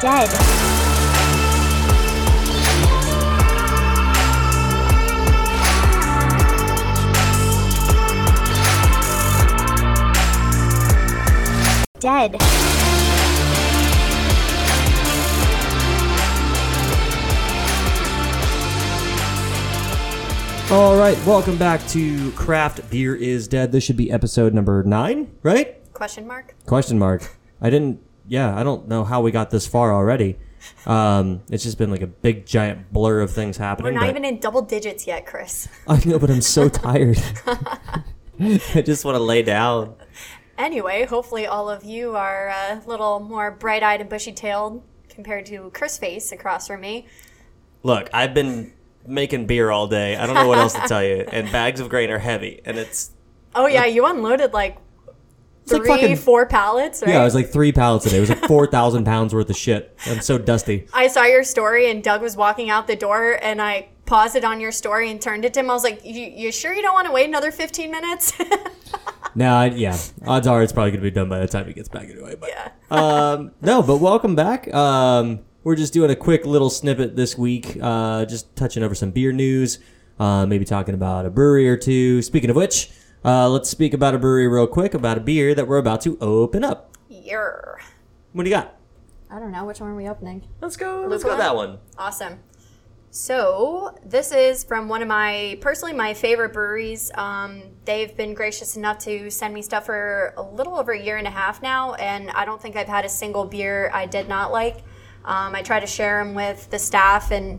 Dead. Dead. All right, welcome back to Craft Beer is Dead. This should be episode number nine, right? Question mark? Question mark. I didn't. Yeah, I don't know how we got this far already. Um, it's just been like a big giant blur of things happening. We're not but- even in double digits yet, Chris. I know, but I'm so tired. I just want to lay down. Anyway, hopefully all of you are a little more bright eyed and bushy tailed compared to Chris face across from me. Look, I've been making beer all day. I don't know what else to tell you. And bags of grain are heavy, and it's Oh, yeah, you unloaded like like three, fucking- four pallets, right? yeah. It was like three pallets a day. It was like four thousand pounds worth of shit. I'm so dusty. I saw your story and Doug was walking out the door and I paused it on your story and turned it to him. I was like, you, you sure you don't want to wait another 15 minutes? no, I, yeah, odds are it's probably gonna be done by the time he gets back anyway. But yeah. um, no, but welcome back. Um, we're just doing a quick little snippet this week, uh, just touching over some beer news, uh, maybe talking about a brewery or two. Speaking of which, uh, let's speak about a brewery real quick, about a beer that we're about to open up. Yer. What do you got? I don't know. Which one are we opening? Let's go. Let's go with that one. Awesome. So this is from one of my personally my favorite breweries. Um, they've been gracious enough to send me stuff for a little over a year and a half now, and I don't think I've had a single beer I did not like. Um, I try to share them with the staff and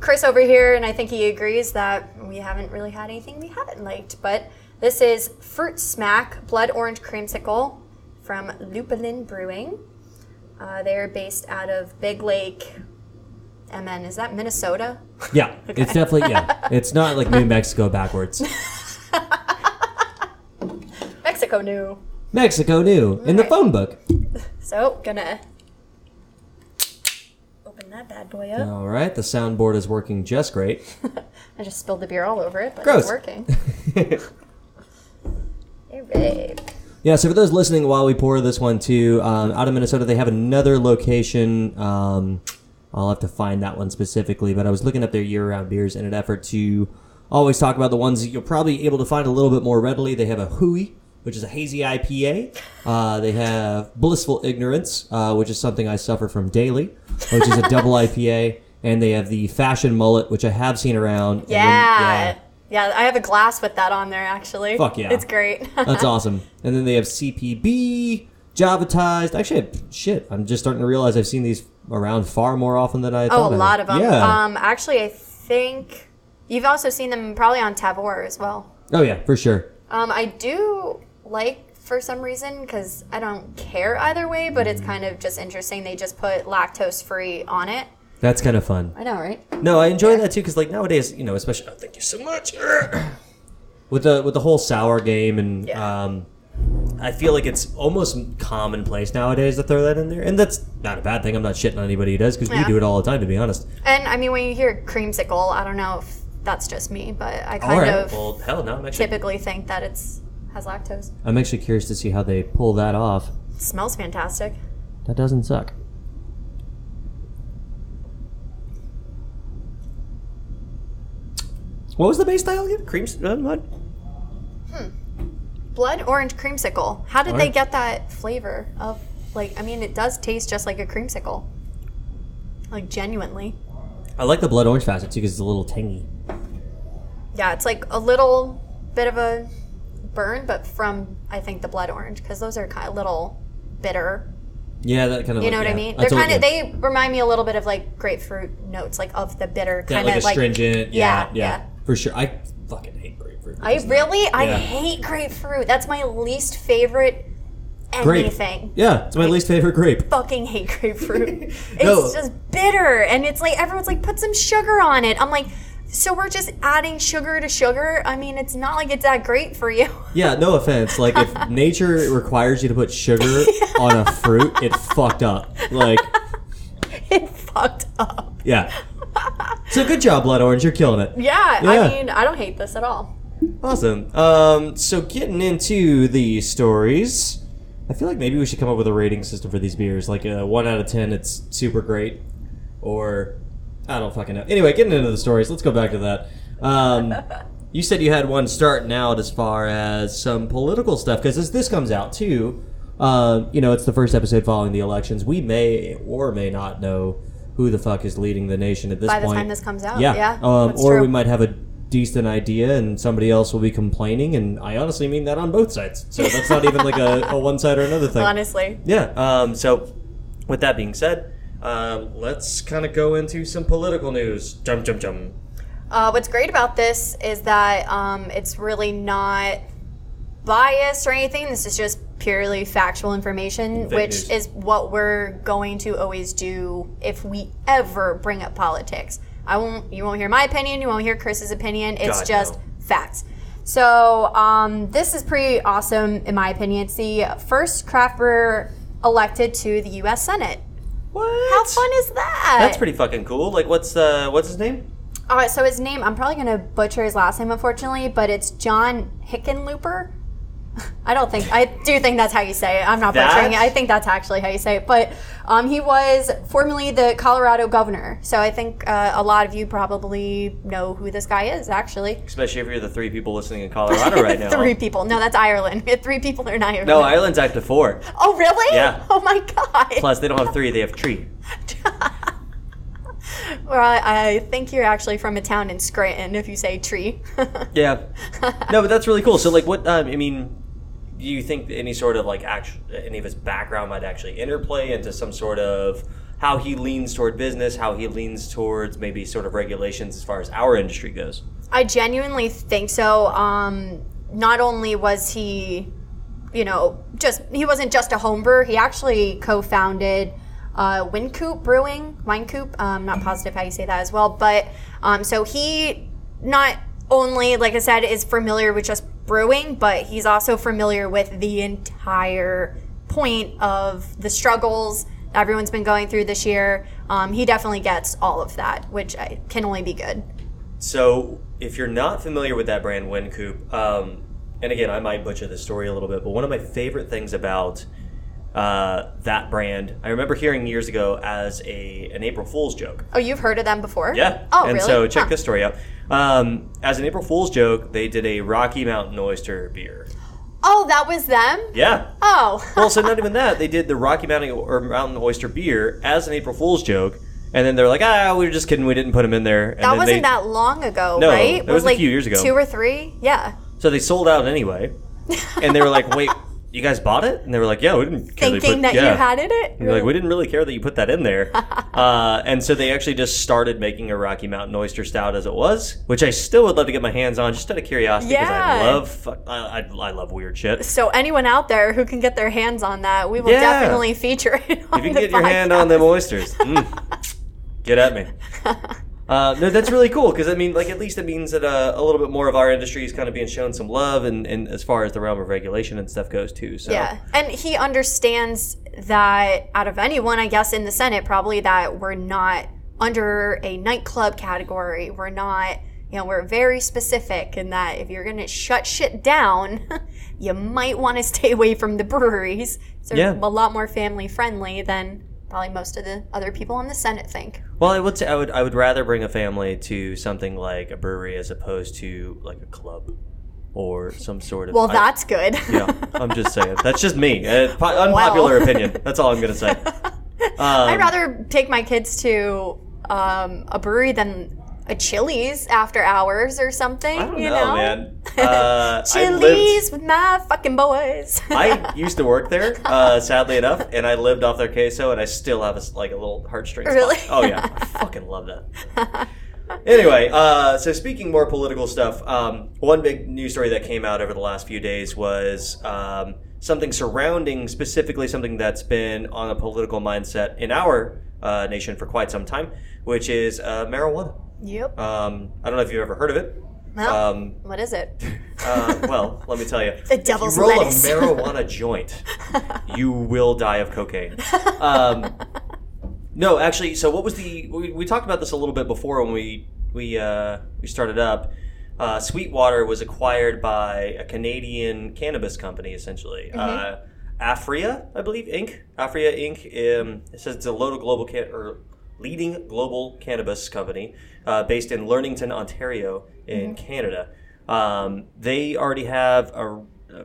Chris over here, and I think he agrees that we haven't really had anything we haven't liked. But this is Fruit Smack Blood Orange Creamsicle from Lupulin Brewing. Uh, they're based out of Big Lake, MN. Is that Minnesota? Yeah, it's definitely yeah. It's not like New Mexico backwards. Mexico new. Mexico new in the phone book. So gonna open that bad boy up. All right, the soundboard is working just great. I just spilled the beer all over it, but Gross. it's working. Alright. Yeah, so for those listening while we pour this one too, um, out of Minnesota, they have another location. Um, I'll have to find that one specifically, but I was looking up their year-round beers in an effort to always talk about the ones that you'll probably be able to find a little bit more readily. They have a Hui, which is a hazy IPA. Uh, they have Blissful Ignorance, uh, which is something I suffer from daily, which is a double IPA. And they have the Fashion Mullet, which I have seen around. and then- Yeah. Yeah. I have a glass with that on there actually. Fuck yeah. It's great. That's awesome. And then they have CPB, Javatized. Actually, shit, I'm just starting to realize I've seen these around far more often than I oh, thought. a I lot of them. Yeah. Um, actually, I think you've also seen them probably on Tavour as well. oh yeah, for sure. Um, I do like for some reason because I don't care either way, but it's kind of just interesting. They just put lactose free on it. That's kind of fun. I know, right? No, I enjoy that too because like nowadays, you know, especially. Oh, thank you so much. with the with the whole sour game and Yeah. um, I feel like it's almost commonplace nowadays to throw that in there, and that's not a bad thing. I'm not shitting on anybody who does because we Yeah. do it all the time, to be honest. And I mean, when you hear creamsicle, I don't know if that's just me, but I kind all right. of Well, hell no. I'm actually typically think that it's has lactose. I'm actually curious to see how they pull that off. It smells fantastic. That doesn't suck. What was the base style again? Cream uh, mud? Blood orange creamsicle. How did they get that flavor of like? I mean, it does taste just like a creamsicle. Like genuinely. I like the blood orange facet too because it's a little tangy. Yeah, it's like a little bit of a burn, but from I think the blood orange because those are kind of a little bitter. Yeah, that kind of. You like, know what yeah. I mean? They're kind of they remind me a little bit of like grapefruit notes, like of the bitter kind like of a astringent. Yeah, yeah, yeah. For sure. I fucking hate grapefruit. I really, I yeah. hate grapefruit. That's my least favorite grape. anything. Yeah, it's my least favorite grape. Fucking hate grapefruit. it's No. just bitter, and it's like everyone's like, put some sugar on it. I'm like, so we're just adding sugar to sugar. I mean, it's not like it's that great for you. Yeah, no offense. Like if nature requires you to put sugar on a fruit, it fucked up. Like, it fucked up. yeah. So good job, blood orange. You're killing it. Yeah, Yeah. I mean, I don't hate this at all. Awesome. Um, so getting into the stories, I feel like maybe we should come up with a rating system for these beers. Like a one out of ten, it's super great, or I don't fucking know. Anyway, getting into the stories, let's go back to that. Um, you said you had one starting out as far as some political stuff because as this comes out too, uh, you know, it's the first episode following the elections. We may or may not know who the fuck is leading the nation at this point? By the time this comes out, yeah, yeah, um, or true. we might have a decent idea and somebody else will be complaining, and I honestly mean that on both sides. So that's not even like a, a one side or another thing. Honestly. Yeah. Um, so, with that being said, um, let's kind of go into some political news. Jump, jump, jump. Uh, what's great about this is that um, it's really not biased or anything. This is just purely factual information, Fake which news. is what we're going to always do if we ever bring up politics. I won't. You won't hear my opinion. You won't hear Chris's opinion. It's God, just no. facts. So um, this is pretty awesome, in my opinion. It's the first craft brewer elected to the U.S. Senate. What? How fun is that? That's pretty fucking cool. Like, what's uh, what's his name? All right, so his name, I'm probably going to butcher his last name, unfortunately, but it's John Hickenlooper. I don't think, I do think that's how you say it. I'm not butchering it. I think that's actually how you say it. But um, he was formerly the Colorado governor. So I think uh, a lot of you probably know who this guy is, actually. Especially if you're the three people listening in Colorado right now. Three people. No, that's Ireland. We had three people in Ireland. No, Ireland's up to four. Oh, really? Yeah. Oh, my God. Plus, they don't have three; they have tree. Well, I, I think you're actually from a town in Scranton if you say tree. Yeah. No, but that's really cool. So, like, what? Um, I mean, do you think any sort of like act- any of his background might actually interplay into some sort of how he leans toward business, how he leans towards maybe sort of regulations as far as our industry goes? I genuinely think so. Um, not only was he, you know, just he wasn't just a home brewer. He actually co-founded uh, Wynkoop Brewing, Winecoop. I'm not positive how you say that as well, but um, so he not only, like I said, is familiar with just brewing, but he's also familiar with the entire point of the struggles everyone's been going through this year. Um, he definitely gets all of that, which I, can only be good. So, if you're not familiar with that brand, Wynkoop, um, and again, I might butcher the story a little bit, but one of my favorite things about uh, that brand, I remember hearing years ago as a an April Fool's joke. Oh, you've heard of them before? Yeah. Oh, and really? so check Huh. this story out. Um, as an April Fool's joke, they did a Rocky Mountain oyster beer. Oh, that was them? Yeah. Oh. Well, so not even that. They did the Rocky Mountain or Mountain oyster beer as an April Fool's joke, and then they're like, "Ah, we were just kidding. We didn't put them in there." And that wasn't they, that long ago, No, right? it was a few years ago. Two or three? Yeah. So they sold out anyway, and they were like, "Wait, you guys bought it?" And they were like, "Yeah, we didn't." care Thinking put- that yeah. you had it? they're like, we didn't really care that you put that in there. uh, and so they actually just started making a Rocky Mountain oyster stout as it was, which I still would love to get my hands on just out of curiosity because I love I, I, I love weird shit. So anyone out there who can get their hands on that, we will Yeah. definitely feature it. On If you can get your hand on podcast. them oysters, mm, get at me. Uh, no, that's really cool because I mean, like, at least it means that uh, a little bit more of our industry is kind of being shown some love, and, and as far as the realm of regulation and stuff goes too. So Yeah, and he understands that out of anyone, I guess, in the Senate, probably that we're not under a nightclub category. We're not, you know, we're very specific in that if you're going to shut shit down, you might want to stay away from the breweries. So Yeah. a lot more family friendly than probably most of the other people on the Senate think. Well, I would say I would I would rather bring a family to something like a brewery as opposed to like a club or some sort of. Well, I- that's good. yeah, I'm just saying. That's just me. Uh, po- unpopular Well. opinion. That's all I'm gonna say. I'd rather take my kids to um, a brewery than a Chili's after hours or something. I don't you know, know, man. Uh, Chili's lived. with my fucking boys. I used to work there, uh, sadly enough, and I lived off their queso, and I still have a, like a little heartstring. spot. Really? Oh yeah, I fucking love that. Anyway, uh, so speaking more political stuff, um, one big news story that came out over the last few days was um, something surrounding specifically something that's been on a political mindset in our uh, nation for quite some time, which is uh, marijuana. Yep. Um, I don't know if you've ever heard of it. Well, Um, what is it? uh, well, let me tell you. The devil's if you roll lettuce. a marijuana joint, you will die of cocaine. Um, no, actually, so what was the? We, we talked about this a little bit before when we we uh, we started up. Uh, Sweetwater was acquired by a Canadian cannabis company, essentially. Mm-hmm. Uh, Aphria, I believe, Inc. Aphria Inc. Um, it says it's a local global can- or leading global cannabis company uh, based in Leamington, Ontario, in Canada. Um, they already have a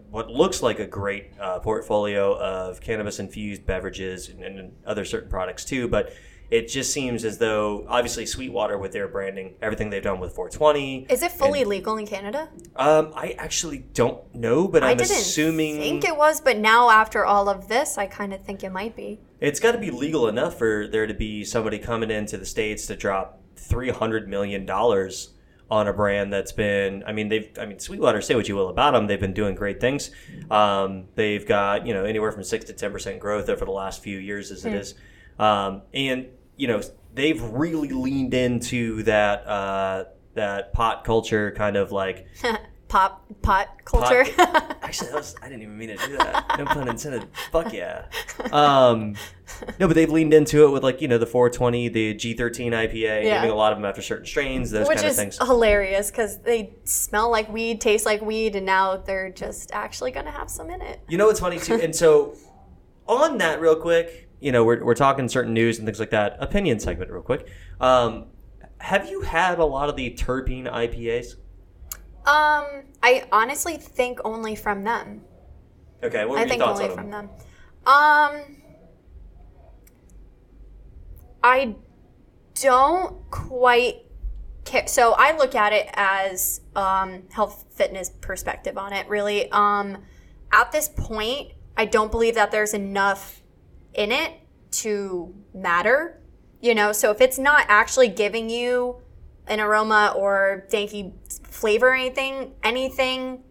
what looks like a great uh, portfolio of cannabis infused beverages and, and other certain products too, but it just seems as though obviously Sweetwater with their branding, everything they've done with 420. Is it fully legal in Canada? Um, I actually don't know, but I I'm didn't assuming think it was, but now after all of this, I kind of think it might be. It's got to be legal enough for there to be somebody coming into the states to drop 300 million dollars on a brand that's been i mean they've i mean sweetwater say what you will about them they've been doing great things. Um, they've got you know anywhere from 6 to 10% growth over the last few years as it is. Um, and you know they've really leaned into that uh, that pot culture kind of like Pop pot culture. Actually, that was, I didn't even mean to do that. No pun intended. Fuck yeah. Um, no, but they've leaned into it with like you know the 420, the G13 IPA, Yeah. naming a lot of them after certain strains, those Which kind of is things. hilarious because they smell like weed, taste like weed, and now they're just actually going to have some in it. You know what's funny too? And so on that, real quick, you know we're we're talking certain news and things like that. Opinion segment, real quick. Um, have you had a lot of the terpene IPAs? Um, I honestly think only from them. Okay, what were I your think thoughts only on from them? Um, I don't quite care. So I look at it as um, health fitness perspective on it. Really, um, at this point, I don't believe that there's enough in it to matter. You know, so if it's not actually giving you an aroma or danky flavor anything, anything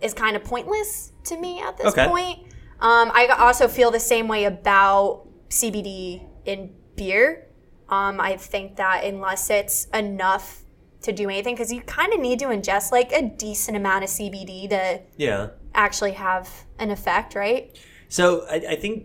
is kind of pointless to me at this Okay. point. Um, I also feel the same way about CBD in beer. Um, I think that unless it's enough to do anything, because you kind of need to ingest like a decent amount of CBD to Yeah. actually have an effect, right? So I, I think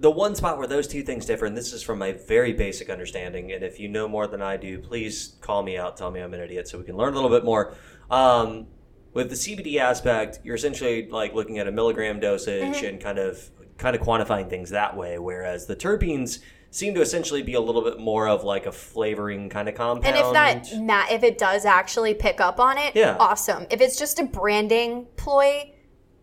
the one spot where those two things differ, and this is from my very basic understanding, and if you know more than I do, please call me out, tell me I'm an idiot, so we can learn a little bit more. Um, with the CBD aspect, you're essentially like looking at a milligram dosage Mm-hmm. and kind of kind of quantifying things that way, whereas the terpenes seem to essentially be a little bit more of like a flavoring kind of compound. And if that if it does actually pick up on it, Yeah. awesome. If it's just a branding ploy,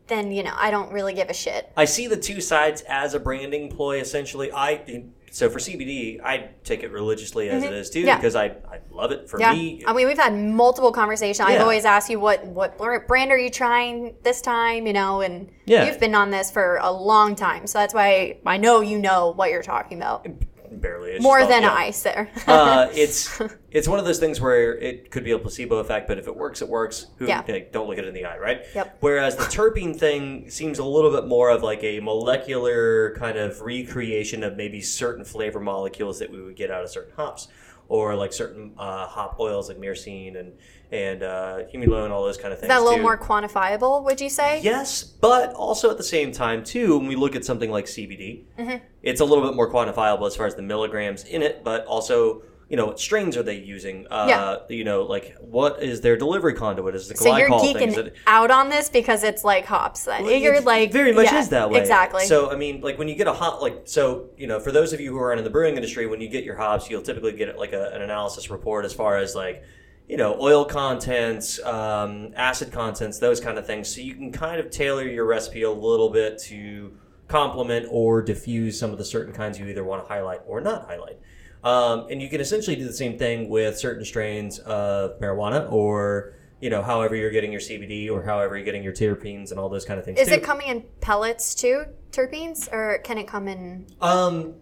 then you know I don't really give a shit. I see the two sides as a branding ploy. Essentially, I so for CBD, I take it religiously as it is too Mm-hmm. Yeah. because I, I love it. For Yeah, me, I mean we've had multiple conversations. Yeah. I've always asked you what what brand are you trying this time, you know, and Yeah. you've been on this for a long time, so that's why I know you know what you're talking about barely it's more than yeah. I, sir. uh, it's it's one of those things where it could be a placebo effect, but if it works, it works. Who, Yeah. hey, don't look it in the eye, right? Yep. Whereas the terpene thing seems a little bit more of like a molecular kind of recreation of maybe certain flavor molecules that we would get out of certain hops, or like certain uh, hop oils like myrcene and and uh, humulone, all those kind of things. Is that a little too. more quantifiable? Would you say? Yes, but also at the same time too, when we look at something like CBD, Mm-hmm. it's a little bit more quantifiable as far as the milligrams in it, but also you know what strains are they using? Uh, Yeah. You know, like what is their delivery conduit? Is the So you're glycol thing? Is geeking it, out on this because it's like hops. Then you're like very much yeah, is that way. Exactly. So I mean, like when you get a hop, like so you know, for those of you who are in the brewing industry, when you get your hops, you'll typically get like a, an analysis report as far as like you know oil contents, um, acid contents, those kind of things. So you can kind of tailor your recipe a little bit to complement or diffuse some of the certain kinds you either want to highlight or not highlight. Um, and you can essentially do the same thing with certain strains of marijuana or you know however you're getting your CBD or however you're getting your terpenes and all those kind of things. Is too. it coming in pellets too, terpenes, or can it come in? Um,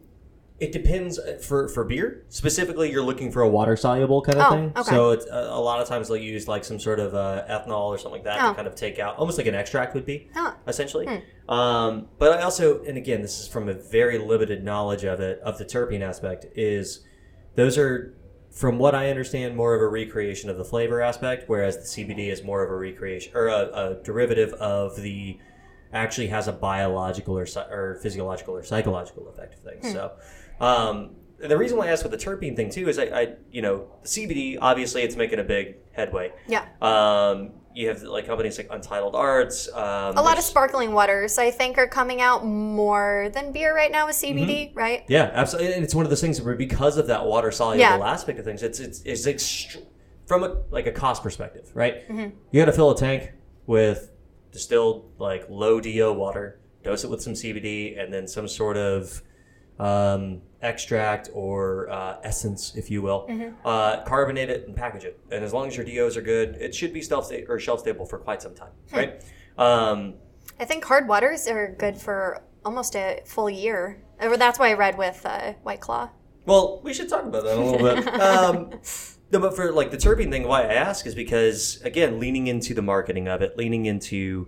it depends uh, for for beer specifically. You're looking for a water soluble kind of Oh, thing. okay. So it's a, a lot of times they'll use like some sort of uh, ethanol or something like that Oh. to kind of take out, almost like an extract would be, Huh. essentially. Hmm. Um, but I also, and again, this is from a very limited knowledge of it of the terpene aspect. Is those are from what I understand, more of a recreation of the flavor aspect, whereas the CBD is more of a recreation or a, a derivative of the actually has a biological or, or physiological or psychological effect of things. So, um, the reason why I asked with the terpene thing too is I, I, you know, the CBD obviously it's making a big headway. Yeah. Um, you have like companies like Untitled Arts. Um, A lot of sparkling waters, I think, are coming out more than beer right now with CBD, Mm-hmm. right? Yeah, absolutely. And it's one of those things where because of that water soluble Yeah. aspect of things, it's it's, it's ext- from a like a cost perspective, right? Mm-hmm. You got to fill a tank with distilled like low DO water, dose it with some CBD, and then some sort of um, extract or uh, essence, if you will. Mm-hmm. Uh, carbonate it and package it, and as long as your DOs are good, it should be shelf sta- or shelf stable for quite some time, Hmm. right? Um, I think hard waters are good for almost a full year. That's why I read with uh, White Claw. Well, we should talk about that a little bit. Um, no, but for like the terpene thing, why I ask is because again, leaning into the marketing of it, leaning into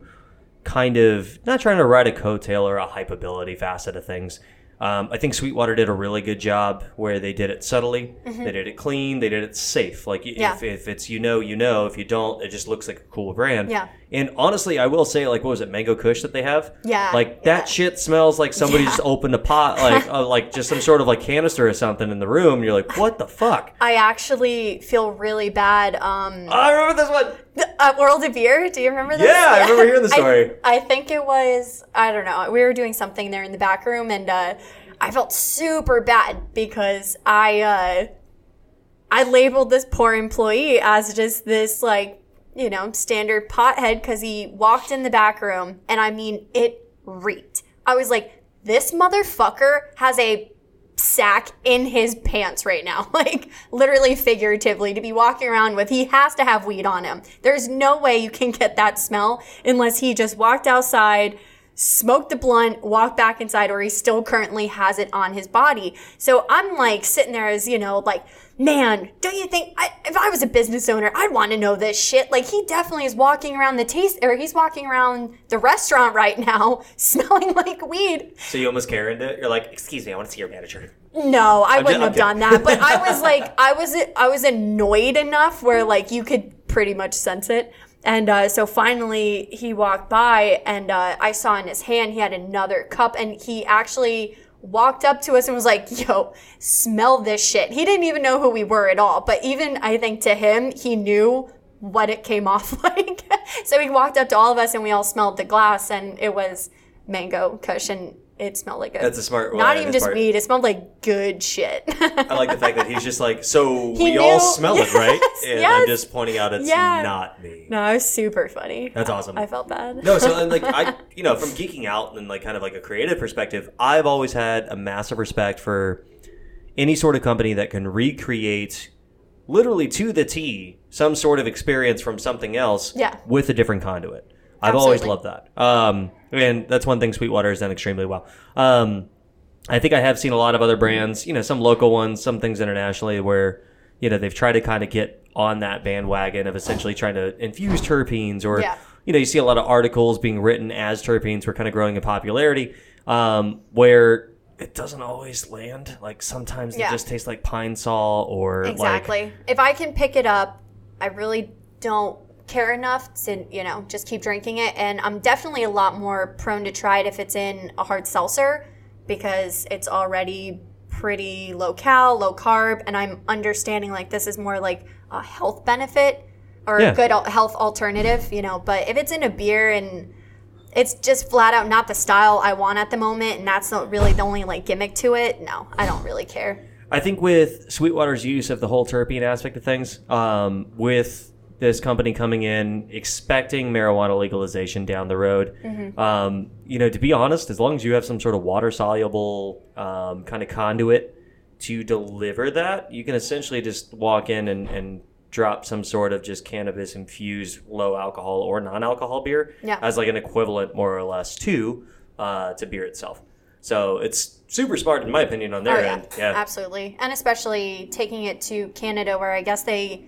kind of not trying to ride a coattail or a hypeability facet of things. Um, I think Sweetwater did a really good job where they did it subtly, they did it clean, they did it safe. Like Mm-hmm. Yeah. if, if it's you know, you know. If you don't, it just looks like a cool brand. Yeah. And honestly, I will say, like, what was it, Mango Kush that they have? Yeah, Like that yeah. shit smells like somebody Yeah. just opened a pot, like uh, like just some sort of like canister or something in the room. You're like, what the fuck? I actually feel really bad. Um, I remember this one. At World of Beer, do you remember that? Yeah, I remember hearing the I- story. I, think it was, I don't know, we were doing something there in the back room and uh, I felt super bad because I, uh, I labeled this poor employee as just this like, you know, standard pothead because he walked in the back room and I mean, it reeked. I was like, this motherfucker has a sack in his pants right now. Like literally figuratively to be walking around with he has to have weed on him. There's no way you can get that smell unless he just walked outside, smoked the blunt, walked back inside or he still currently has it on his body. So I'm like sitting there as, you know, like Man, don't you think I, if I was a business owner, I'd want to know this shit? Like he definitely is walking around the taste, or he's walking around the restaurant right now, smelling like weed. So you almost Karened it. You're like, excuse me, I want to see your manager. No, I wouldn't I'm have done that. But I was like, I was, I was annoyed enough where like you could pretty much sense it. And uh, so finally, he walked by, and uh, I saw in his hand he had another cup, and he actually walked up to us and was like, "Yo, smell this shit." He didn't even know who we were at all, but even I think to him, he knew what it came off like. so he walked up to all of us, and we all smelled the glass, and it was mango and it smelled like a That's a smart one. not even just smart. weed. It smelled like good shit. I like the fact that he's just like, so He we all knew. smell it, right? Yes, And yes. I'm just pointing out it's Yeah. not me. no, it was super funny. That's awesome. I felt bad. No, so and, like I, you know, from geeking out and like kind of like a creative perspective, I've always had a massive respect for any sort of company that can recreate, literally to the T, some sort of experience from something else, Yeah. with a different conduit. I've always loved that, um, and that's one thing Sweetwater has done extremely well. Um, I think I have seen a lot of other brands, you know, some local ones, some things internationally, where you know they've tried to kind of get on that bandwagon of essentially trying to infuse terpenes, or Yeah. you know, you see a lot of articles being written as terpenes were kind of growing in popularity, um, where it doesn't always land. Like sometimes Yeah. they just tastes like pine sol or like Exactly. if I can pick it up, I really don't care enough to, you know, just keep drinking it. And I'm definitely a lot more prone to try it if it's in a hard seltzer because it's already pretty low cal, low carb, and I'm understanding like this is more like a health benefit or Yeah. a good health alternative, you know. But if it's in a beer and it's just flat out not the style I want at the moment, and that's not really the only like gimmick to it. No, I don't really care. I think with Sweetwater's use of the whole terpene aspect of things, um, with this company coming in expecting marijuana legalization down the road, um, you know, to be honest, as long as you have some sort of water soluble um, kind of conduit to deliver that, you can essentially just walk in and, and drop some sort of just cannabis infused low alcohol or non alcohol beer Yeah. as like an equivalent, more or less, to uh, to beer itself. So it's super smart, in my opinion, on their Oh, yeah, end. Yeah. absolutely. And especially taking it to Canada, where I guess they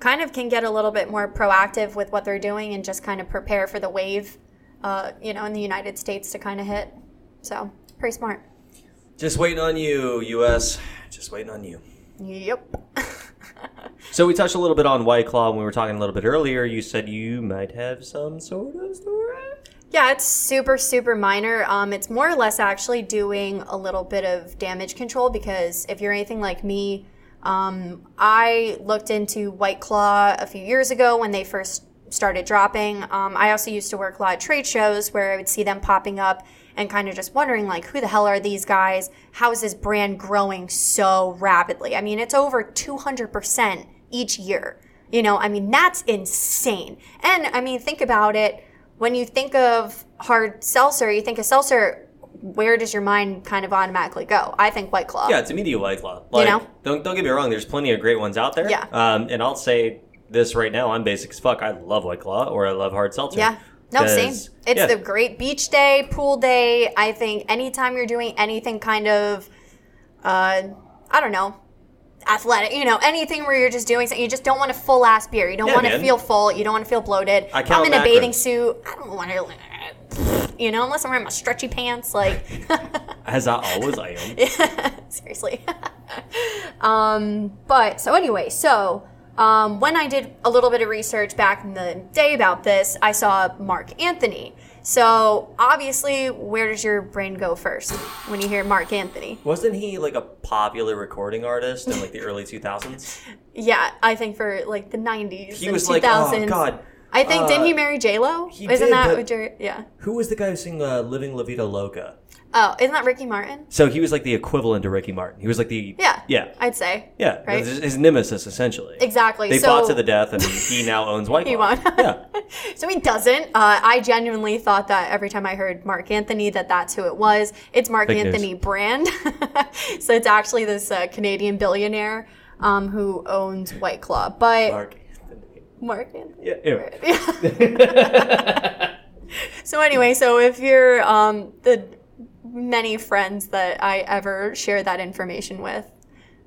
kind of can get a little bit more proactive with what they're doing and just kind of prepare for the wave, uh, you know, in the United States to kind of hit. So, pretty smart. Just waiting on you, US. Just waiting on you. Yep. So we touched a little bit on White Claw when we were talking a little bit earlier. You said you might have some sort of story. Yeah, it's super, super minor. Um, it's more or less actually doing a little bit of damage control because if you're anything like me, um, I looked into White Claw a few years ago when they first started dropping. Um, I also used to work a lot of trade shows where I would see them popping up and kind of just wondering like who the hell are these guys? How is this brand growing so rapidly? I mean, it's over 200% each year. You know, I mean, that's insane. And I mean, think about it. When you think of hard seltzer, you think of seltzer, where does your mind kind of automatically go? I think White Claw. Yeah, it's immediate White Claw. Like, know? don't don't get me wrong. There's plenty of great ones out there. Yeah. Um, and I'll say this right now. I'm basic as fuck. I love White Claw or I love hard seltzer. Yeah. No, same. It's yeah. the great beach day, pool day. I think anytime you're doing anything kind of, uh, I don't know, athletic, you know, anything where you're just doing something, you just don't want a full ass beer. You don't Yeah, want to feel full. You don't want to feel bloated. I I'm in a bathing suit. I don't want to, you know, unless I'm wearing my stretchy pants. Like, as I always am. yeah, seriously. um, but so anyway, so um, when I did a little bit of research back in the day about this, I saw Mark Anthony. So obviously, where does your brain go first when you hear Mark Anthony? Wasn't he like a popular recording artist in like the early 2000s? Yeah, I think for like the '90s He and was 2000s. like, oh god. I think didn't uh, he marry J Lo? Isn't did, that what you're? Yeah. Who was the guy who sang uh, "Living La Vida Loca"? Oh, isn't that Ricky Martin? So he was like the equivalent to Ricky Martin. He was like the Yeah. yeah, I'd say. yeah, Right? his, nemesis essentially. Exactly. They so, fought to the death, and he now owns White Claw. He won. yeah, So he doesn't. Uh, I genuinely thought that every time I heard Mark Anthony that that's who it was. It's Mark news. Anthony Brand. so it's actually this uh, Canadian billionaire um, who owns White Claw. But Mark Anthony. Mark Anthony. Yeah, anyway. So anyway, so if you're um, the many friends that I ever share that information with,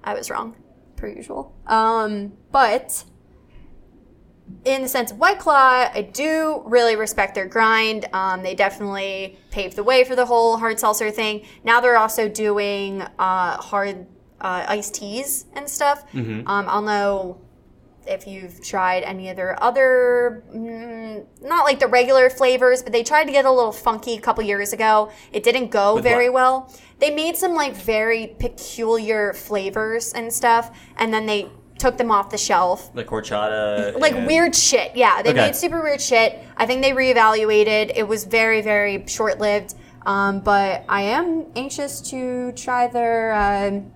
I was wrong, per usual. Um, but in the sense of White Claw, I do really respect their grind. Um, they definitely paved the way for the whole hard seltzer thing. Now they're also doing uh, hard uh, iced teas and stuff. Um, I'll know if you've tried any of their other, mm, not like the regular flavors, but they tried to get a little funky a couple years ago. It didn't go With very what? well. They made some like very peculiar flavors and stuff, and then they took them off the shelf Like horchata. like and- weird shit. Yeah, they Okay. made super weird shit. I think they reevaluated. It was very, very short lived. Um, but I am anxious to try their um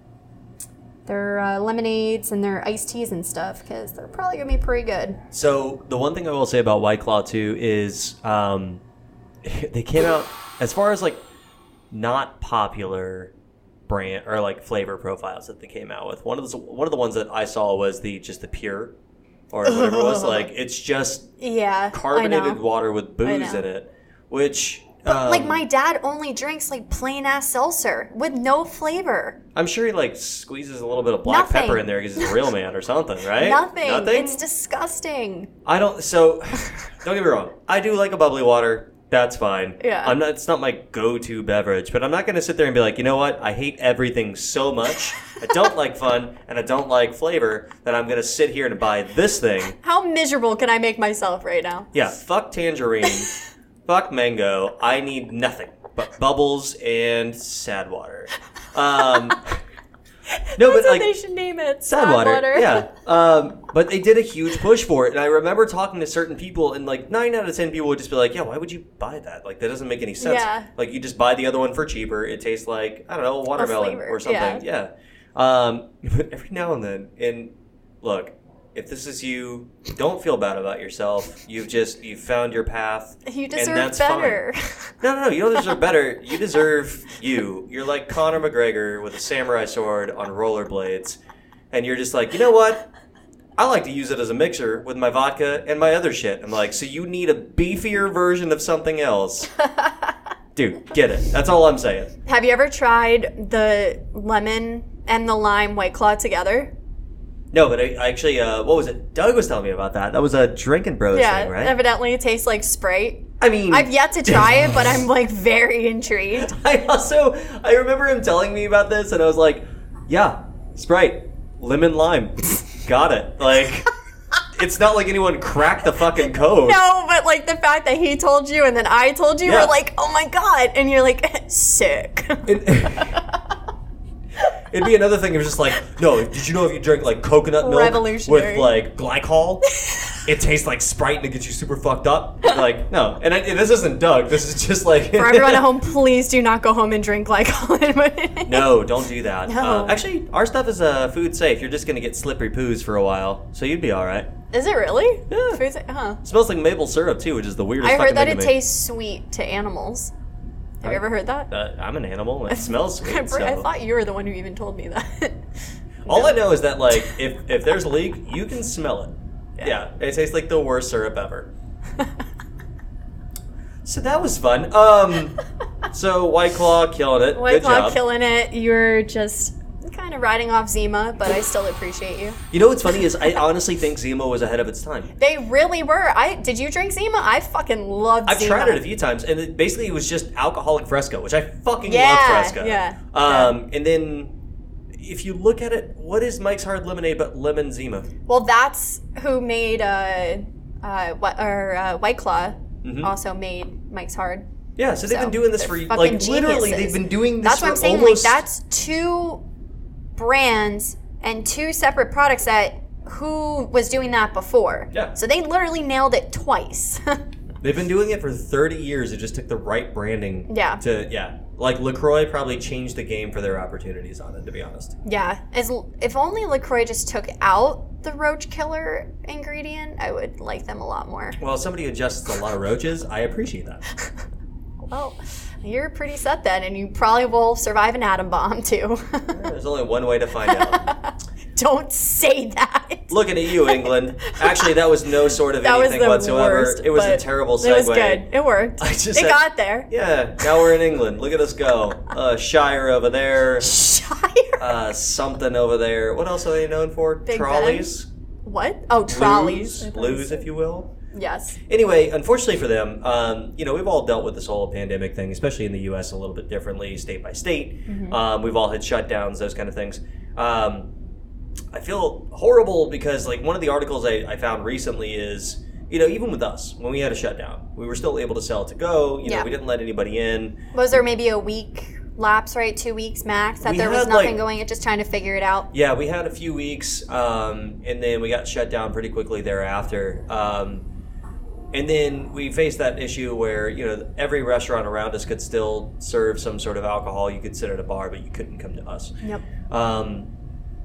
their uh, lemonades and their iced teas and stuff because they're probably gonna be pretty good. So the one thing I will say about White Claw too is um, they came out as far as like not popular brand or like flavor profiles that they came out with. One of the one of the ones that I saw was the just the pure or whatever it was. Like it's just Yeah, carbonated water with booze in it, which. But like um, my dad only drinks like plain ass seltzer with no flavor. I'm sure he like squeezes a little bit of black Nothing. pepper in there because he's a real man or something, right? Nothing. Nothing. It's disgusting. I don't. So, don't get me wrong. I do like a bubbly water. That's fine. Yeah. I'm not. It's not my go-to beverage, but I'm not going to sit there and be like, you know what? I hate everything so much. I don't like fun and I don't like flavor that I'm going to sit here and buy this thing. How miserable can I make myself right now? Yeah. Fuck tangerine. fuck mango. I need nothing but bubbles and sad water. Um. No, That's but like they should name it. sad water. Yeah. Um, but they did a huge push for it, and I remember talking to certain people, and like nine out of ten people would just be like, "Yeah, why would you buy that? Like that doesn't make any sense. Yeah. Like you just buy the other one for cheaper. It tastes like I don't know watermelon or something. Yeah. Um, but every now and then, and look, if this is you, don't feel bad about yourself. You've just you've found your path. You and deserve that's better. Fine. No, no, no. You don't deserve better. You deserve you. You're like Conor McGregor with a samurai sword on rollerblades, and you're just like, you know what? I like to use it as a mixer with my vodka and my other shit. I'm like, so you need a beefier version of something else. Dude, get it. That's all I'm saying. Have you ever tried the lemon and the lime white claw together? No, but I, I actually, uh, what was it? Doug was telling me about that. That was a drinking bros Yeah, thing, right? evidently it tastes like Sprite. I mean, I've yet to try it, but I'm like very intrigued. I also I remember him telling me about this, and I was like, "Yeah, Sprite, lemon lime, got it." Like, it's not like anyone cracked the fucking code. No, but like the fact that he told you and then I told you, Yeah. we're like, oh my god, and you're like, sick. It'd be another thing if it was just like, "No, did you know if you drink like coconut milk with like glycol, it tastes like Sprite and it gets you super fucked up. Like, no. And I, this isn't Doug. This is just like. For everyone at home, please do not go home and drink glycolin. no, don't do that. No. Uh, actually, our stuff is uh, food safe. You're just going to get slippery poos for a while, so you'd be all right. Is it really? Yeah. Food's- huh. It smells like maple syrup, too, which is the weirdest I heard that it tastes sweet to animals. Have you ever heard that? Uh, I'm an animal. It smells I, sweet. so. I thought you were the one who even told me that. All I know is that like if if there's a leak, you can smell it. Yeah, it tastes like the worst syrup ever. So that was fun. Um, so White Claw killing it. White Good Claw job. killing it. You're just kind of riding off Zima, but I still appreciate you. You know what's funny is I honestly think Zima was ahead of its time. They really were. I did you drink Zima? I fucking loved I've Zima. tried it a few times, and it basically it was just alcoholic Fresco, which I fucking Yeah, love Fresco. yeah, Um, and then if you look at it, what is Mike's Hard Lemonade but lemon Zima? Well, that's who made uh, uh, what or uh, White Claw. Mm-hmm. Also made Mike's Hard. Yeah, so they've So, been doing this for like literally they've been doing this That's for what I'm saying. almost Like that's two brands and two separate products that who was doing that before. Yeah. So they literally nailed it twice. They've been doing it for 30 years. It just took the right branding. Yeah. To yeah, like Lacroix probably changed the game for their opportunities on it. To be honest. yeah. As if only Lacroix just took out the roach killer ingredient, I would like them a lot more. Well, somebody who adjusts a lot of roaches, I appreciate that. Well, you're pretty set then, and you probably will survive an atom bomb too. There's only one way to find out. Don't say that. Looking at you, England. Actually, that was no sort of that was anything the whatsoever. worst. it was a terrible segue. It was good. It worked. I just it said- got there. Yeah, now we're in England. Look at us go. Uh, Shire over there. Shire. Uh, something over there. What else are they known for? Big Trolleys. what? Oh, trolleys. Blues, blues, if you will. Yes. Anyway, unfortunately for them, um, you know, we've all dealt with this whole pandemic thing, especially in the U.S. a little bit differently, state by state. Um, we've all had shutdowns, those kind of things. Um, I feel horrible because, like, one of the articles I, I found recently is, you know, even with us, when we had a shutdown, we were still able to sell to go. You know, Yeah. we didn't let anybody in. Was there maybe a week lapse, right? Two weeks max that We there was nothing like- going. It just trying to figure it out. Yeah, we had a few weeks, um, and then we got shut down pretty quickly thereafter. Um, and then we faced that issue where you know every restaurant around us could still serve some sort of alcohol. You could sit at a bar, but you couldn't come to us. Yep. Um,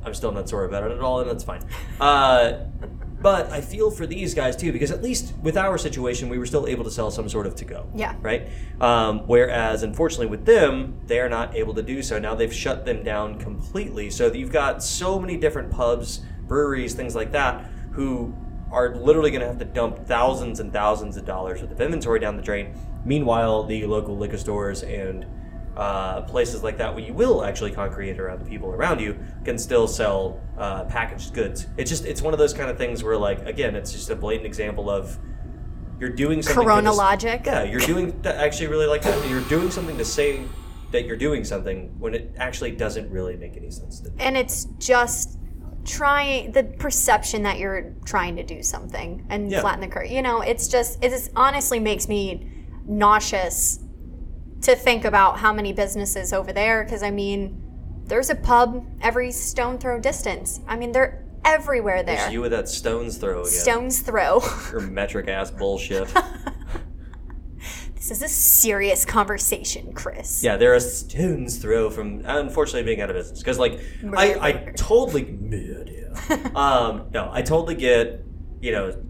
I'm still not sorry about it at all, and that's fine. Uh, but I feel for these guys too, because at least with our situation, we were still able to sell some sort of to go. Yeah. Right. Um, whereas, unfortunately, with them, they are not able to do so. Now they've shut them down completely. So you've got so many different pubs, breweries, things like that, who are literally going to have to dump thousands and thousands of dollars worth of inventory down the drain. Meanwhile, the local liquor stores and uh, places like that where you will actually congregate around the people around you can still sell uh, packaged goods. It's just it's one of those kind of things where like again it's just a blatant example of you're doing something Corona logic. Yeah, you're doing I actually really like that. You're doing something to say that you're doing something when it actually doesn't really make any sense. To And it's just trying the perception that you're trying to do something and Yeah. flatten the curve. You know, it's just it just honestly makes me nauseous to think about how many businesses over there because I mean there's a pub every stone throw distance. I mean they're everywhere there. It's you with that stones throw again. Stones throw. Your metric ass bullshit. this is a serious conversation, Chris. Yeah, they're a stone's throw from unfortunately being out of business. Because like I, I totally murder. um, no, I totally get. You know,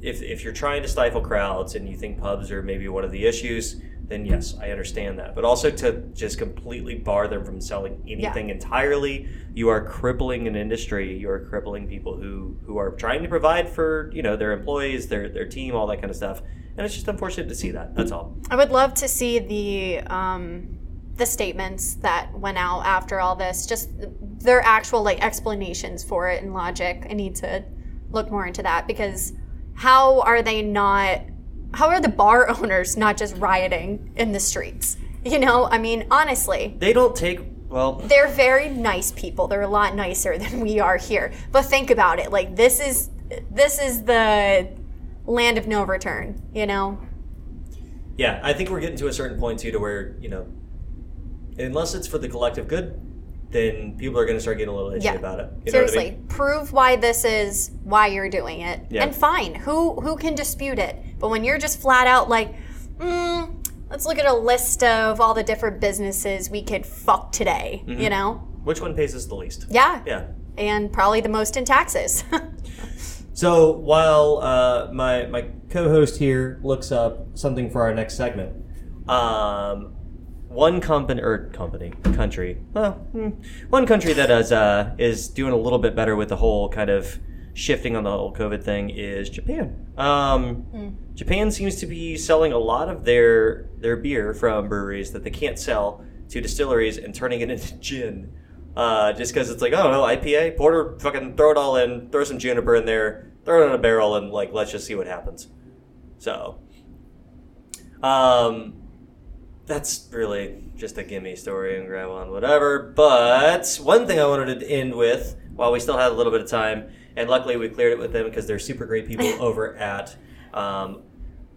if if you're trying to stifle crowds and you think pubs are maybe one of the issues, then yes, I understand that. But also to just completely bar them from selling anything entirely, you are crippling an industry. You are crippling people who who are trying to provide for you know their employees, their their team, all that kind of stuff. And it's just unfortunate to see that. That's all. I would love to see the um, the statements that went out after all this, just their actual like explanations for it and logic. I need to look more into that because how are they not? How are the bar owners not just rioting in the streets? You know, I mean, honestly, They don't take well. they're very nice people. They're a lot nicer than we are here. But think about it. Like this is this is the land of no return, you know? Yeah, I think we're getting to a certain point too, to where you know, unless it's for the collective good, then people are going to start getting a little itchy Yeah. about it. You know what I Seriously, mean? prove why this is why you're doing it, Yeah. and fine. Who who can dispute it? But when you're just flat out like, mm, let's look at a list of all the different businesses we could fuck today. Mm-hmm. You know? Which one pays us the least? Yeah. Yeah. And probably the most in taxes. So while uh, my my co-host here looks up something for our next segment, Um, one company or company country, well, hmm, one country that is uh, is doing a little bit better with the whole kind of shifting on the whole COVID thing is Japan. Um, Japan seems to be selling a lot of their their beer from breweries that they can't sell to distilleries and turning it into gin. Uh, just because it's like, oh no, IPA, porter, fucking throw it all in, throw some juniper in there, throw it in a barrel, and like let's just see what happens. So, um, that's really just a gimme story and grab on whatever. But one thing I wanted to end with, while we still had a little bit of time, and luckily we cleared it with them because they're super great people over at um,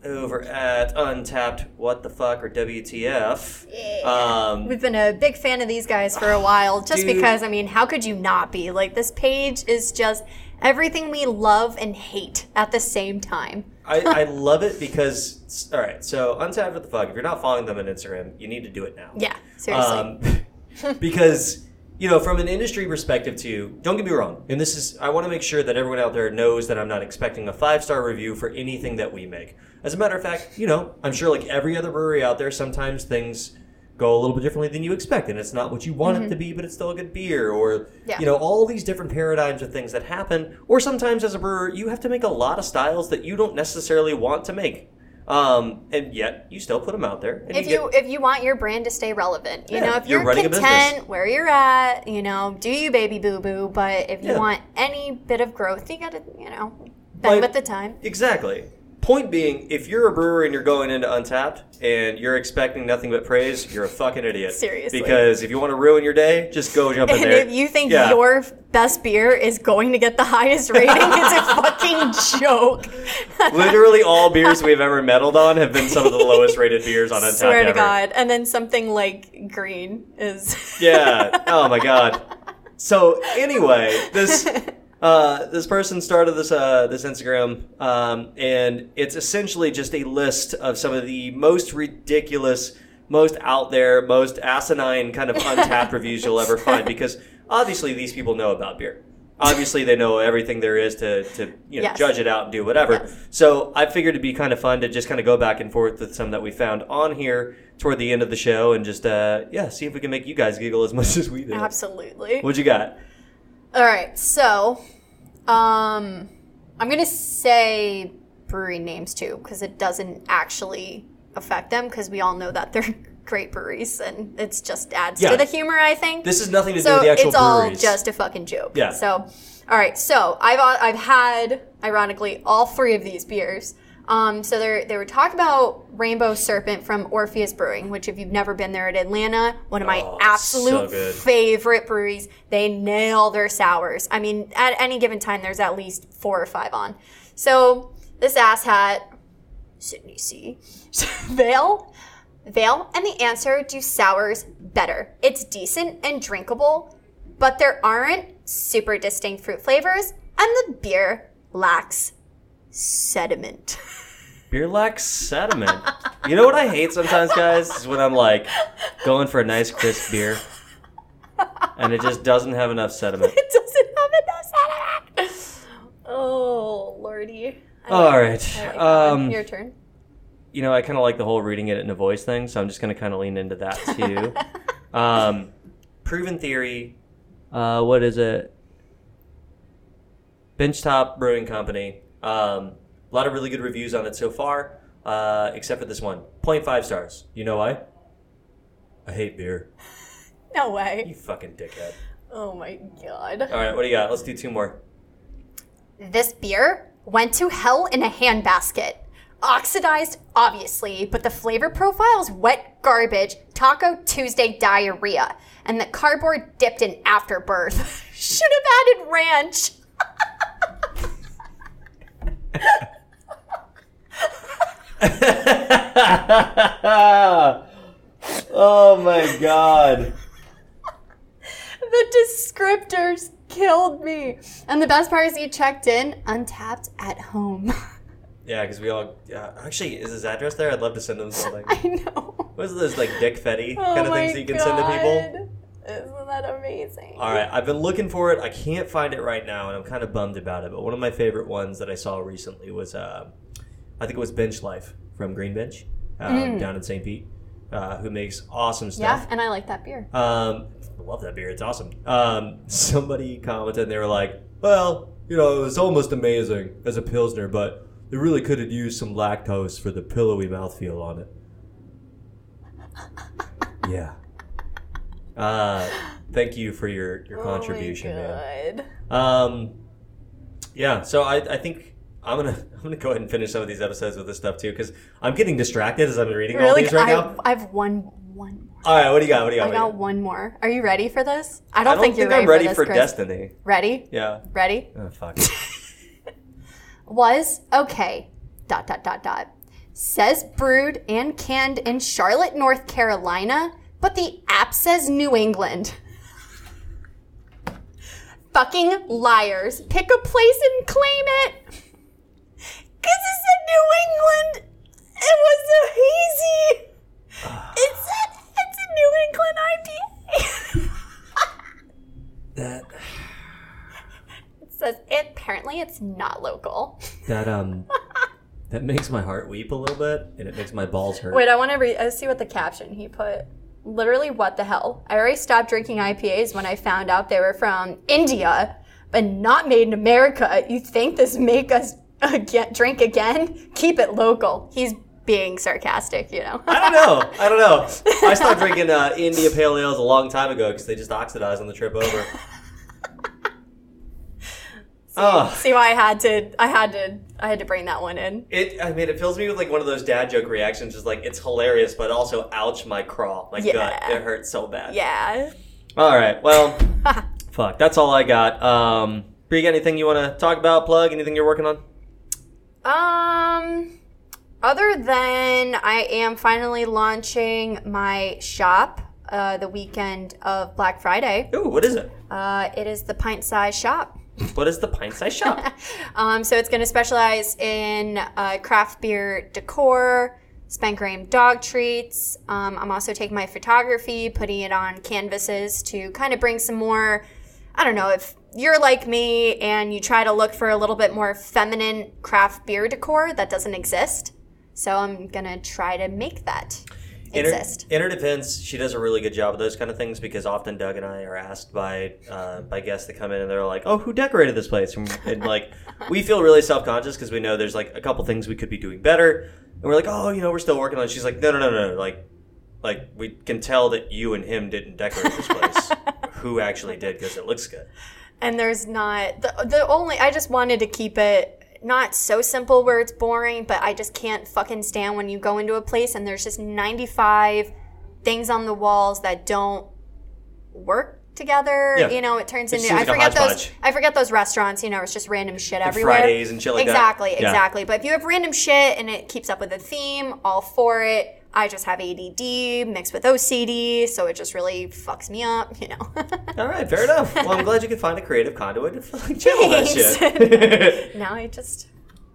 over at Untappd. What the fuck or WTF? Um, We've been a big fan of these guys for a while, just Dude. because I mean, how could you not be? Like this page is just everything we love and hate at the same time. I, I love it because all right. So Untappd. What the fuck? If you're not following them on Instagram, you need to do it now. Yeah, seriously. Um, because you know, from an industry perspective, too. Don't get me wrong, and this is I want to make sure that everyone out there knows that I'm not expecting a five star review for anything that we make. As a matter of fact, you know, I'm sure like every other brewery out there, sometimes things go a little bit differently than you expect, and it's not what you want it to be, but it's still a good beer, or Mm-hmm. Yeah. you know, all these different paradigms of things that happen. Or sometimes as a brewer, you have to make a lot of styles that you don't necessarily want to make. Um, and yet you still put them out there. And if get- you if you want your brand to stay relevant, you Yeah, know, if you're you're, content where you're at, you know, do you baby boo boo. But if you Yeah. want any bit of growth, you gotta, you know, bend Like- with the time. Exactly. Point being, if you're a brewer and you're going into Untappd and you're expecting nothing but praise, you're a fucking idiot. Seriously. Because if you want to ruin your day, just go jump in And there. And if you think Yeah. your best beer is going to get the highest rating, it's a fucking joke. Literally all beers we've ever meddled on have been some of the lowest rated beers on Untappd Swear to ever. God. And then something like green is. Yeah. Oh my god. So anyway, this uh, this person started this uh, this Instagram, um, and it's essentially just a list of some of the most ridiculous, most out there, most asinine kind of untappd reviews you'll ever find. Because obviously these people know about beer. Obviously they know everything there is to, to you know Yes. judge it out and do whatever. Yes. So I figured it'd be kind of fun to just kind of go back and forth with some that we found on here toward the end of the show and just uh, yeah see if we can make you guys giggle as much as we did. Absolutely. What you got? All right, so um, I'm gonna say brewery names too because it doesn't actually affect them because we all know that they're great breweries and it's just adds Yeah. to the humor. I think This is nothing to do so. with the actual it's all breweries. just a fucking joke. Yeah. So, all right. So I've I've had ironically all three of these beers. Um, so they they were talking about Rainbow Serpent from Orpheus Brewing, which if you've never been there at Atlanta, one of my Oh, absolute good. favorite breweries. They nail their sours. I mean, at any given time, there's at least four or five on. So this ass hat, Sydney C, Vale, Vale, and the answer: Do sours better? It's decent and drinkable, but there aren't super distinct fruit flavors, and the beer lacks sediment. Beer lacks sediment. you know what I hate sometimes, guys? Is when I'm like going for a nice crisp beer, and it just doesn't have enough sediment. it doesn't have enough sediment. Oh lordy. I All like- right. Like. Um, Your turn. you know, I kind of like the whole reading it in a voice thing, so I'm just going to kind of lean into that too. um, proven theory. Uh, what is it? Benchtop Brewing Company. Um, a lot of really good reviews on it so far, uh, except for this one. 0.5 stars. You know why? I hate beer. No way. You fucking dickhead. Oh my god. All right, what do you got? Let's do two more. This beer went to hell in a handbasket. Oxidized, obviously, but the flavor profile's wet garbage, Taco Tuesday diarrhea, and the cardboard dipped in afterbirth. Should have added ranch. oh my god. the descriptors killed me. And the best part is he checked in untappd at home. Yeah, because we all. Yeah, actually, is his address there? I'd love to send him something. I know. What's those like Dick Fetty Oh kind of things that you can send to people? Isn't that amazing? All right, I've been looking for it. I can't find it right now, and I'm kind of bummed about it. But one of my favorite ones that I saw recently was, uh, I think it was Bench Life from Green Bench um, down in St. Pete, uh, who makes awesome Mm. Yeah, stuff. and I like that beer. Um, I love that beer. It's awesome. Um, somebody commented and they were like, "Well, you know, it's almost amazing as a pilsner, but they really could have used some lactose for the pillowy mouthfeel on it." yeah. Uh, thank you for your your contribution, oh man. Um, yeah. So I I think. I'm gonna I'm gonna go ahead and finish some of these episodes with this stuff too because I'm getting distracted as I'm reading all Really? these right I, now. I've one one more. All right, what do you got? What do you got? I What do you got one more. Are you ready for this? I I don't, don't think, think you're I'm ready, ready for, for this, Chris. Destiny. Ready? Yeah. Ready? Oh fuck. Was okay. Dot dot dot dot. Says brewed and canned in Charlotte, North Carolina, but the app says New England. Fucking liars. Pick a place and claim it. Cause it said New England. It was so hazy. It said it's a New England IPA. that it says it, apparently it's not local. that um that makes my heart weep a little bit and it makes my balls hurt. Wait, I want to read. I see what the caption he put. Literally, what the hell? I already stopped drinking IPAs when I found out they were from India, but not made in America. You think this make us again, drink again? Keep it local. He's being sarcastic, you know. I don't know. I don't know. I stopped drinking uh, India Pale Ales a long time ago because they just oxidized on the trip over. oh, see why I had to? I had to. I had to bring that one in. it. I mean, it fills me with like one of those dad joke reactions. Just like it's hilarious, but also ouch, my craw, my gut, Yeah. it hurts so bad. Yeah. All right. Well, fuck. That's all I got. Um, Bree, got anything you want to talk about? Plug anything you're working on? Um, other than I am finally launching my shop uh, the weekend of Black Friday. Ooh, what is it? Uh, it is the pint size shop. What is the pint size shop? Um, so it's going to specialize in uh, craft beer decor, spent grain dog treats. Um, I'm also taking my photography, putting it on canvases to kind of bring some more. I don't know if you're like me and you try to look for a little bit more feminine craft beer decor that doesn't exist. So I'm gonna try to make that In her, exist. in her defense, she does a really good job of those kind of things because often Doug and I are asked by uh, by guests that come in and they're like, "Oh, who decorated this place?" And, and like, we feel really self conscious because we know there's like a couple things we could be doing better, and we're like, "Oh, you know, we're still working on." it. She's like, "No, no, no, no, no. like, like we can tell that you and him didn't decorate this place. who actually did because it looks good." and there's not the, the only i just wanted to keep it not so simple where it's boring but i just can't fucking stand when you go into a place and there's just 95 things on the walls that don't work together Yeah. you know it turns It into i like forget those i forget those restaurants you know it's just random shit everywhere Fridays and shit like that. exactly Yeah. exactly but if you have random shit and it keeps up with the theme all for it i just have add mixed with ocd so it just really fucks me up you know All right, fair enough. Well, I'm glad you could find a creative conduit to fucking channel that shit. now I just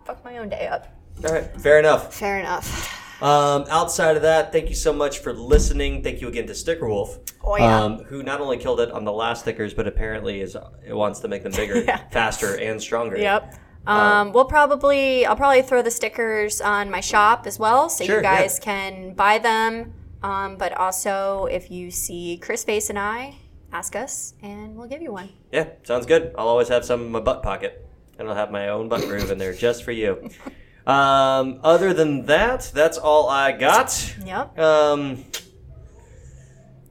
fuck my own day up. All right, fair enough. Fair enough. Um, outside of that, thank you so much for listening. Thank you again to Sticker Wolf, Oh, yeah. um, who not only killed it on the last stickers, but apparently is it wants to make them bigger, Yeah. faster, and stronger. Yep. Um, we'll probably I'll probably throw the stickers on my shop as well, so Sure, you yeah. guys can buy them. Um, but also, if you see Chris Face and I, ask us, and we'll give you one. Yeah, sounds good. I'll always have some in my butt pocket, and I'll have my own butt groove in there just for you. Um, other than that, that's all I got. Yep. Um,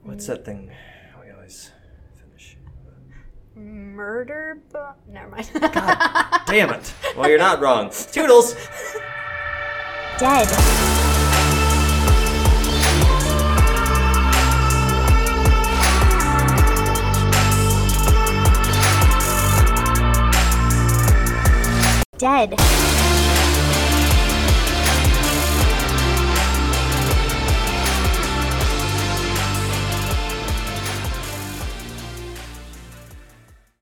what's that thing we always finish? Murder, bu- never mind. God Damn it! Well, you're not wrong. Toodles. Dead. Dead.